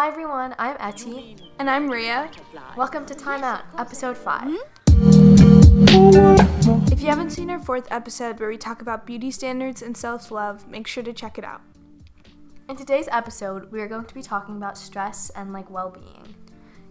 Hi everyone, I'm Etty. And I'm Ria. Welcome to Time Out, episode 5. If you haven't seen our fourth episode where we talk about beauty standards and self love, make sure to check it out. In today's episode, we are going to be talking about stress and like well-being.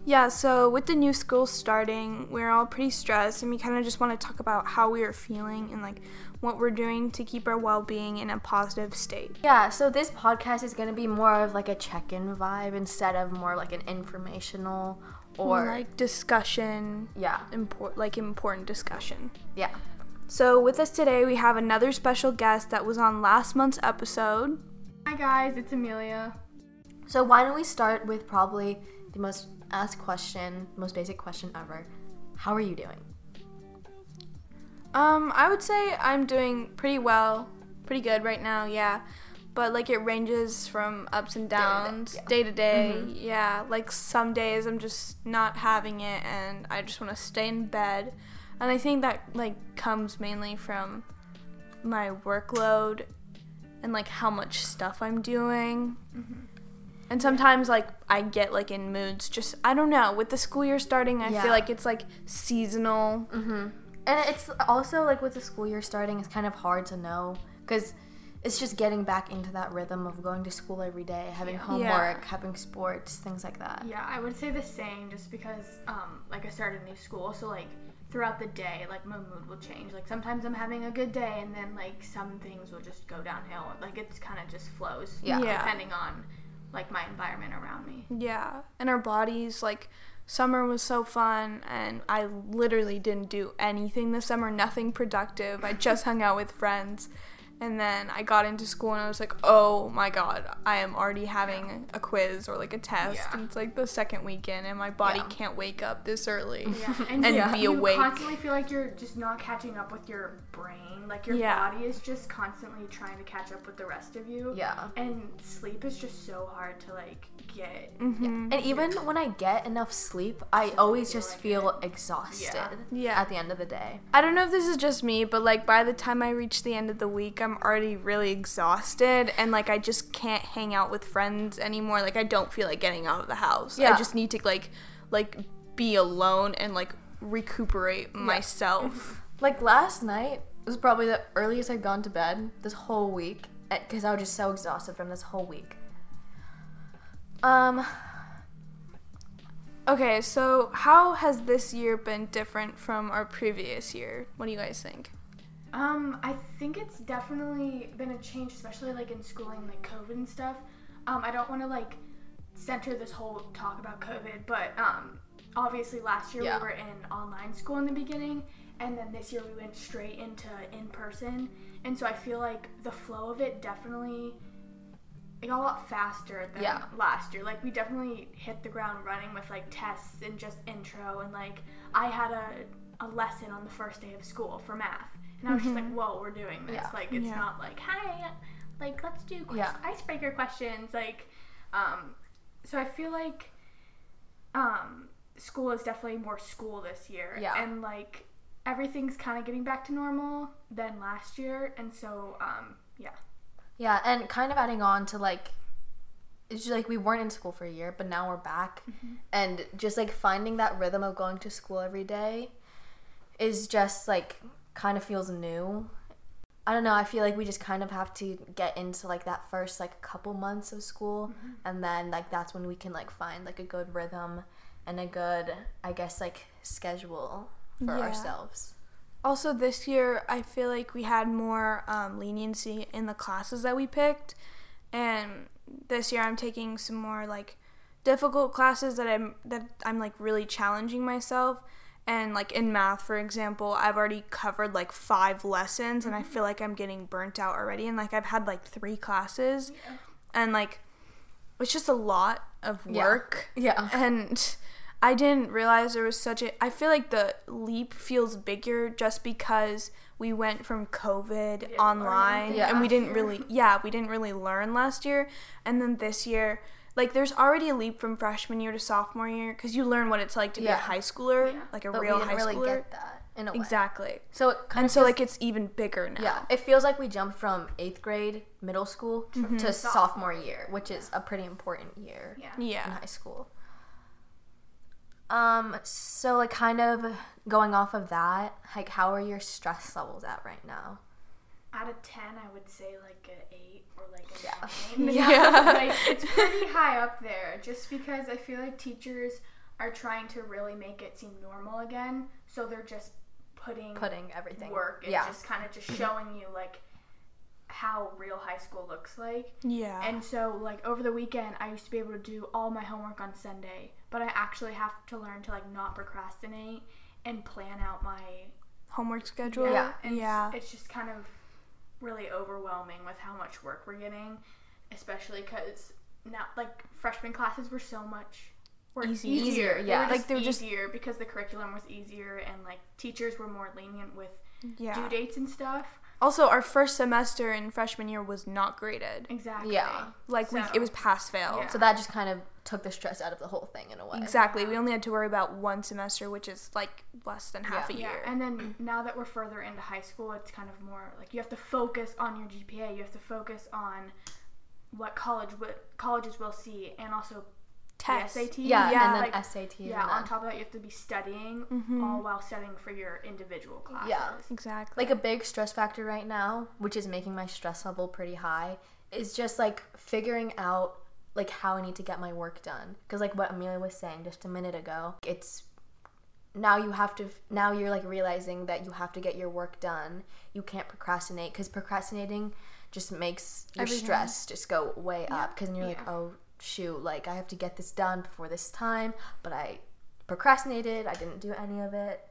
Yeah, so with the new school starting, we're all pretty stressed and we kind of just want to talk about how we are feeling and like what we're doing to keep our well-being in a positive state. Yeah, so this podcast is going to be more of like a check-in vibe instead of more like an informational or like discussion, yeah. import like important discussion. Yeah. So with us today, we have another special guest that was on last month's episode. Hi guys, it's Amelia. So why don't we start with probably the most asked question, most basic question ever. How are you doing? Um, I would say I'm doing pretty well, pretty good right now, yeah. But like it ranges from ups and downs, yeah. day to day. Yeah, like some days I'm just not having it and I just want to stay in bed. And I think that like comes mainly from my workload and like how much stuff I'm doing. And sometimes like I get like in moods just I don't know, with the school year starting, I Yeah. feel like it's like seasonal. And it's also like with the school year starting, it's kind of hard to know because it's just getting back into that rhythm of going to school every day, having homework, having sports, things like that. Yeah, I would say the same just because um like I started a new school, so like throughout the day, like my mood will change. Like sometimes I'm having a good day and then like some things will just go downhill. Like it's kind of just flows Yeah. Yeah. depending on like my environment around me. Yeah, and our bodies like summer was so fun and I literally didn't do anything this summer, nothing productive. I just hung out with friends. And then I got into school and I was like, "Oh my god, I am already having a quiz or like a test." Yeah. And it's like the second weekend and my body Yeah. can't wake up this early. Yeah, and, And you, be you awake. constantly feel like you're just not catching up with your brain. Like your Yeah. body is just constantly trying to catch up with the rest of you. Yeah. And sleep is just so hard to like get. Mm-hmm. And even when I get enough sleep, I always just like feel exhausted Yeah. at the end of the day. I don't know if this is just me, but like by the time I reach the end of the week, I'm already really exhausted and like I just can't hang out with friends anymore. Like I don't feel like getting out of the house. Yeah. I just need to like like be alone and like recuperate myself. Like last night was probably the earliest I'd gone to bed this whole week because I was just so exhausted from this whole week. Um, Okay, so how has this year been different from our previous year? What do you guys think? Um, I think it's definitely been a change, especially like in schooling, like COVID and stuff. Um, I don't want to like center this whole talk about COVID, but um, obviously last year Yeah. we were in online school in the beginning, and then this year we went straight into in person, and so I feel like the flow of it definitely it got a lot faster than Yeah. last year. Like we definitely hit the ground running with like tests and just intro, and like I had a a lesson on the first day of school for math. And I was just like, whoa, we're doing this. Yeah. Like, it's Yeah. not like, hi, like, let's do Yeah. icebreaker questions. Like, um, so I feel like um, school is definitely more school this year. Yeah. And, like, everything's kind of getting back to normal than last year. And so, um, yeah. yeah, and kind of adding on to like, it's just like we weren't in school for a year, but now we're back, and just like finding that rhythm of going to school every day is just like kind of feels new. I don't know. I feel like we just kind of have to get into like that first like couple months of school, and then like that's when we can like find like a good rhythm and a good, I guess, like schedule for Yeah. ourselves. Also, this year, I feel like we had more um, leniency in the classes that we picked. And this year, I'm taking some more like difficult classes that I'm that I'm like really challenging myself. And like in math, for example, I've already covered like five lessons, and I feel like I'm getting burnt out already. And like I've had like three classes, and like it's just a lot of work Yeah. and I didn't realize there was such a. I feel like the leap feels bigger just because we went from COVID online Yeah. and we didn't really, yeah, we didn't really learn last year, and then this year, like, there's already a leap from freshman year to sophomore year because you learn what it's like to be a high schooler, Yeah. like a But real we didn't high really schooler. get that in a way. Exactly. So it kind And of so feels- like it's even bigger now. yeah, it feels like we jumped from eighth grade, middle school, Mm-hmm. to sophomore year, which is a pretty important year Yeah. in Yeah. high school. Um, so like kind of going off of that, like how are your stress levels at right now? Out of ten, I would say like an eight or like a Yeah. nine. Yeah. like it's pretty high up there, just because I feel like teachers are trying to really make it seem normal again. So they're just putting Putting everything work and yeah, just kind of just mm-hmm. showing you like how real high school looks like. Yeah. And so, like over the weekend, I used to be able to do all my homework on Sunday, but I actually have to learn to like not procrastinate and plan out my Homework schedule. Yeah. and Yeah. It's just kind of really overwhelming with how much work we're getting, especially because now like freshman classes were so much were easier. Easier, They yeah. were Like, they were just- easier because the curriculum was easier and like teachers were more lenient with Yeah. due dates and stuff. Also, our first semester in freshman year was not graded. Exactly. Yeah. Like we, it was pass fail. Yeah. So that just kind of took the stress out of the whole thing in a way. Exactly. We only had to worry about one semester, which is like less than half Yeah. a Yeah, year. and then now that we're further into high school, it's kind of more like you have to focus on your GPA. You have to focus on what college what colleges will see, and also Tests. the SAT. Yeah, Yeah. and then like, SAT. yeah. and On top of that, you have to be studying Mhm. all while studying for your individual classes. Yeah. Exactly. like a big stress factor right now, which is making my stress level pretty high, is just like figuring out like how I need to get my work done. Because like what Amelia was saying just a minute ago, it's now you have to now you're like realizing that you have to get your work done. You can't procrastinate because procrastinating just makes your Everything. stress just go way up. Because you're like, oh shoot, like I have to get this done before this time, but I procrastinated. I didn't do any of it.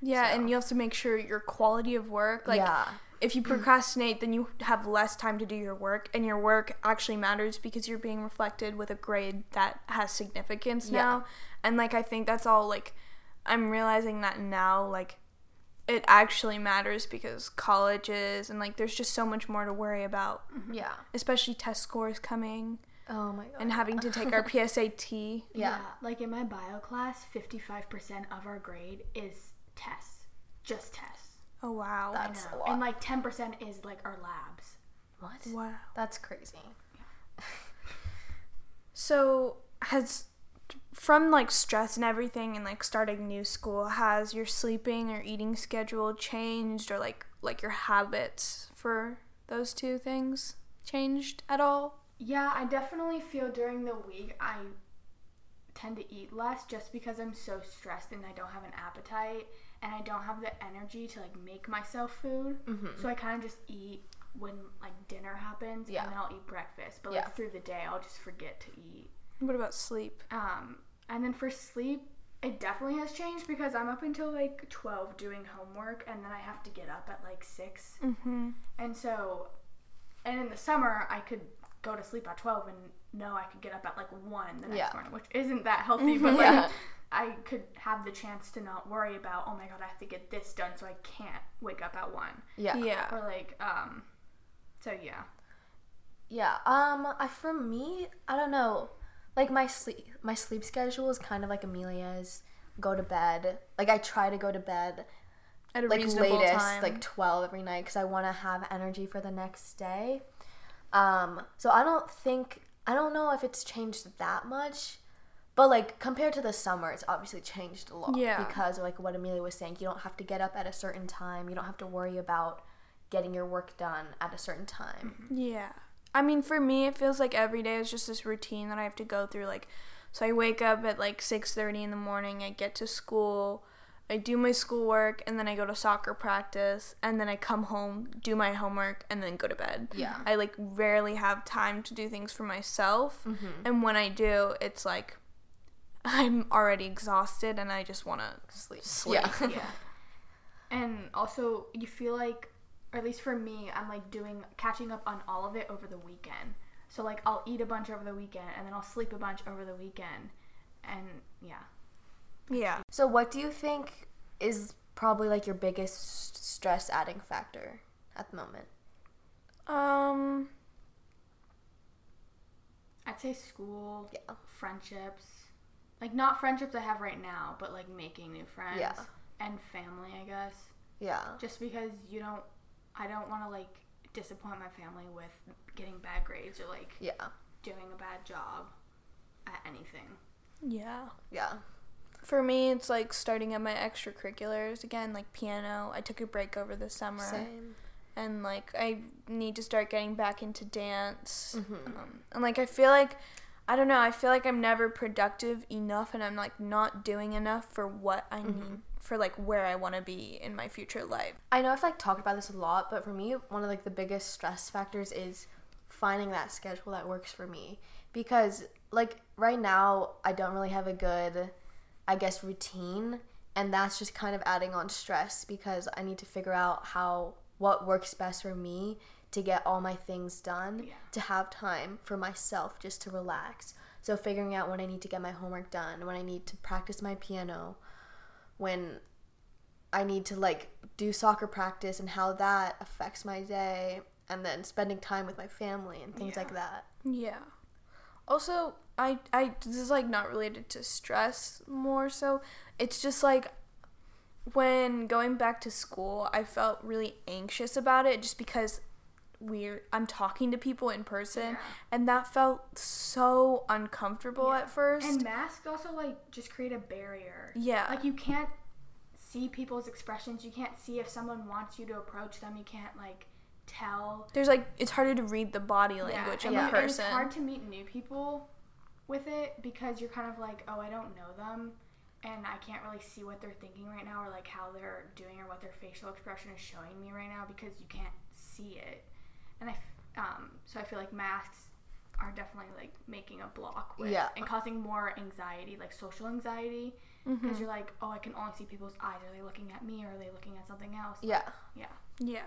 yeah, so- and you have to make sure your quality of work, like yeah. if you procrastinate, then you have less time to do your work, and your work actually matters because you're being reflected with a grade that has significance Yeah. now. And like I think that's all like I'm realizing that now, like it actually matters because colleges and like there's just so much more to worry about, Yeah. especially test scores coming Oh my god. and having to take our PSAT. Yeah. Like in my bio class, fifty-five percent of our grade is tests, just tests. Oh wow. I That's a know. lot. And like ten percent is like our labs. What? wow. That's crazy. So has from like stress and everything and like starting new school has your sleeping or eating schedule changed or like like your habits for those two things changed at all? Yeah, I definitely feel during the week I tend to eat less just because I'm so stressed and I don't have an appetite and I don't have the energy to like make myself food. So I kind of just eat when like dinner happens Yeah. and then I'll eat breakfast. But Yeah. like through the day I'll just forget to eat. What about sleep? Um, and then for sleep, it definitely has changed because I'm up until like 12 doing homework and then I have to get up at like 6. Mm-hmm. And so, and in the summer, I could go to sleep at 12 and know I could get up at like 1 the next Yeah. morning, which isn't that healthy, but like Yeah. I could have the chance to not worry about, oh my god, I have to get this done so I can't wake up at 1. Yeah. Yeah. Or like, um, so yeah. Yeah. Um I for me, I don't know. Like my sleep my sleep schedule is kind of like Amelia's. Go to bed. Like I try to go to bed At a like reasonable latest time. like 12 every night cuz I want to have energy for the next day. Um so I don't think I don't know if it's changed that much. But like compared to the summer, it's obviously changed a lot Yeah. because like what Amelia was saying, you don't have to get up at a certain time. You don't have to worry about getting your work done at a certain time. Yeah. I mean, for me, it feels like every day is just this routine that I have to go through. Like, so I wake up at like 6.30 in the morning. I get to school. I do my schoolwork. And then I go to soccer practice. And then I come home, do my homework, and then go to bed. Yeah. I, like, rarely have time to do things for myself. Mm-hmm. And when I do, it's like I'm already exhausted and I just want to Sleep. Sleep. Yeah. yeah. And also, you feel like, or at least for me, I'm like doing catching up on all of it over the weekend. So like I'll eat a bunch over the weekend, and then I'll sleep a bunch over the weekend, and yeah. Yeah. So, what do you think is probably like your biggest stress adding factor at the moment? Um, I'd say school, Yeah. friendships, like not friendships I have right now, but like making new friends. Yeah. and family, I guess. Yeah. Just because you don't, I don't want to like disappoint my family with getting bad grades or like Yeah. doing a bad job at anything. Yeah. Yeah. For me, it's like starting at my extracurriculars again, like piano. I took a break over the summer, Same. and like I need to start getting back into dance. Mhm. Um, and like I feel like I don't know. I feel like I'm never productive enough, and I'm like not doing enough for what I need for like where I want to be in my future life. I know I've like talked about this a lot, but for me, one of like the biggest stress factors is finding that schedule that works for me. Because like right now, I don't really have a good, I guess, routine, and that's just kind of adding on stress because I need to figure out how what works best for me to get all my things done, Yeah. to have time for myself just to relax. So figuring out when I need to get my homework done, when I need to practice my piano, when I need to like do soccer practice and how that affects my day, and then spending time with my family and things Yeah. like that. Yeah. Also, I I this is like not related to stress more so. It's just like when going back to school, I felt really anxious about it just because we're I'm talking to people in person Yeah. and that felt so uncomfortable Yeah. at first. And masks also like just create a barrier. yeah. Like you can't see people's expressions. You can't see if someone wants you to approach them. You can't like tell. There's like it's harder to read the body language and, of like, a and it's hard to meet new people with it because you're kind of like, oh, I don't know them, and I can't really see what they're thinking right now or like how they're doing or what their facial expression is showing me right now because you can't see it. And I, um, so I feel like masks are definitely like making a block with Yeah. and causing more anxiety, like social anxiety, Mm-hmm. because you're like, oh, I can only see people's eyes. Are they looking at me or are they looking at something else? Yeah. Yeah. Yeah.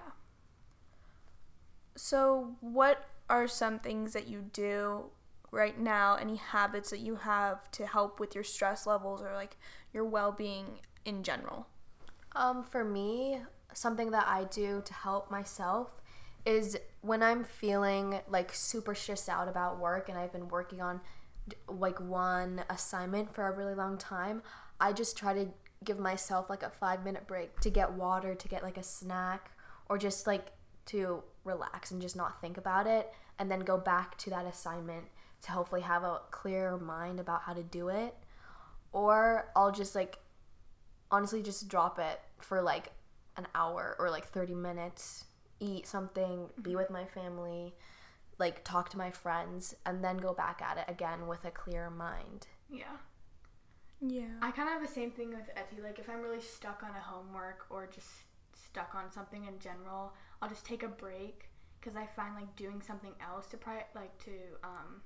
So, what are some things that you do right now? Any habits that you have to help with your stress levels or like your well being in general? Um, for me, something that I do to help myself is when I'm feeling like super stressed out about work and I've been working on like one assignment for a really long time, I just try to give myself like a five minute break to get water, to get like a snack, or just like to relax and just not think about it, and then go back to that assignment to hopefully have a clearer mind about how to do it. Or I'll just like honestly just drop it for like an hour or like 30 minutes eat something be mm-hmm. with my family like talk to my friends and then go back at it again with a clear mind Yeah. Yeah. I kind of have the same thing with Etty. Like, if I'm really stuck on a homework or just stuck on something in general, I'll just take a break because I find like doing something else to pri- like to um,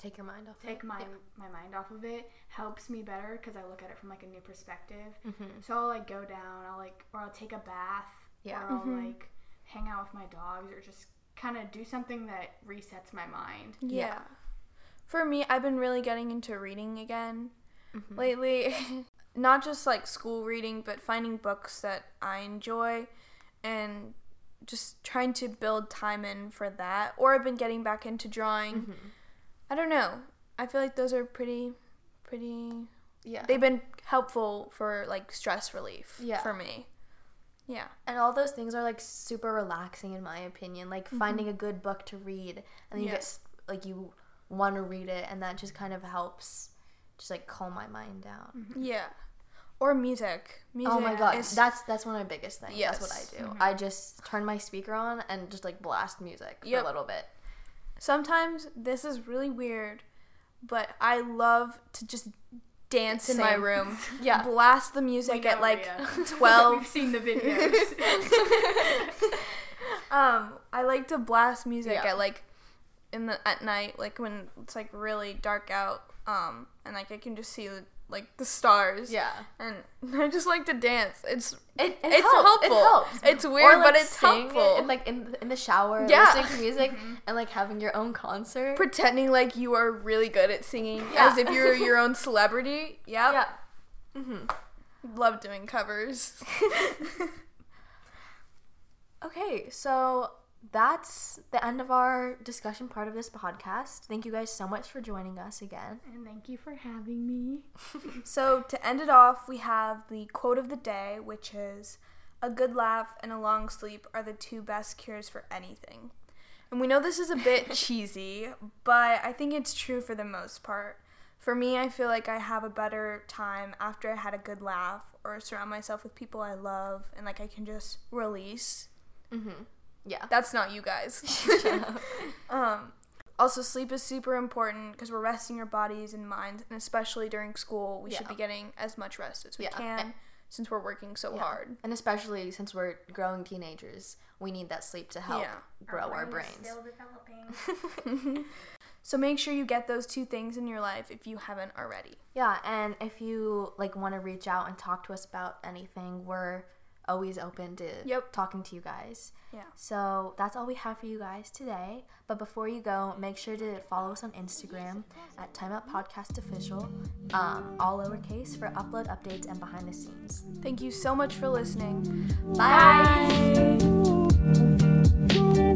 take your mind off it. take my my mind off of it helps me better because I look at it from like a new perspective. Mhm. So I'll like go down. I'll like or I'll take a bath. Yeah. Or I'll Mhm. like hang out with my dogs or just kind of do something that resets my mind. Yeah. For me, I've been really getting into reading again Mhm. lately. Not just like school reading, but finding books that I enjoy and just trying to build time in for that. Or I've been getting back into drawing. Mhm. I don't know. I feel like those are pretty, pretty. yeah They've been helpful for like stress relief Yeah. for me. Yeah. and all those things are like super relaxing in my opinion like finding a good book to read and then you Yeah. get like you want to read it and that just kind of helps just like calm my mind down Yeah. Or music. Music. oh my god is- that's that's one of my biggest things that's what i Yes. do i just turn my speaker on and just like blast music for a little bit sometimes this is really weird, but I love to just dance in my room. Yeah. Blast the music We at like Ria. 12. We've seen the videos. um, I like to blast music Yeah. at like in the at night, like when it's like really dark out. Um, and like I can just see like the stars. yeah And I just like to dance. It's it, it it's helps. helpful. It helps. It's weird, but it's sing it helpful. in, like in in the shower, Yeah. listening to music, and like having your own concert. Pretending like you are really good at singing, Yeah. as if you're your own celebrity. Yep. yeah. hmm Love doing covers. Okay, so that's the end of our discussion part of this podcast. Thank you guys so much for joining us again. And thank you for having me. So, to end it off, we have the quote of the day, which is A good laugh and a long sleep are the two best cures for anything. And we know this is a bit cheesy, but I think it's true for the most part. For me, I feel like I have a better time after I had a good laugh or surround myself with people I love and like I can just release. Mm-hmm. Yeah. That's not you guys. um, also, sleep is super important because we're resting our bodies and minds, and especially during school, we should be getting as much rest as we Yeah. can since we're working so Yeah. hard. And especially since we're growing teenagers, we need that sleep to help Yeah. grow our brain is brains. Still developing. So make sure you get those two things in your life if you haven't already. Yeah, and if you like want to reach out and talk to us about anything, we're always open to Yep. talking to you guys. Yeah. So that's all we have for you guys today. But before you go, make sure to follow us on Instagram at Time Out Podcast Official, um, all lowercase for upload updates and behind the scenes. Thank you so much for listening. Bye. Bye.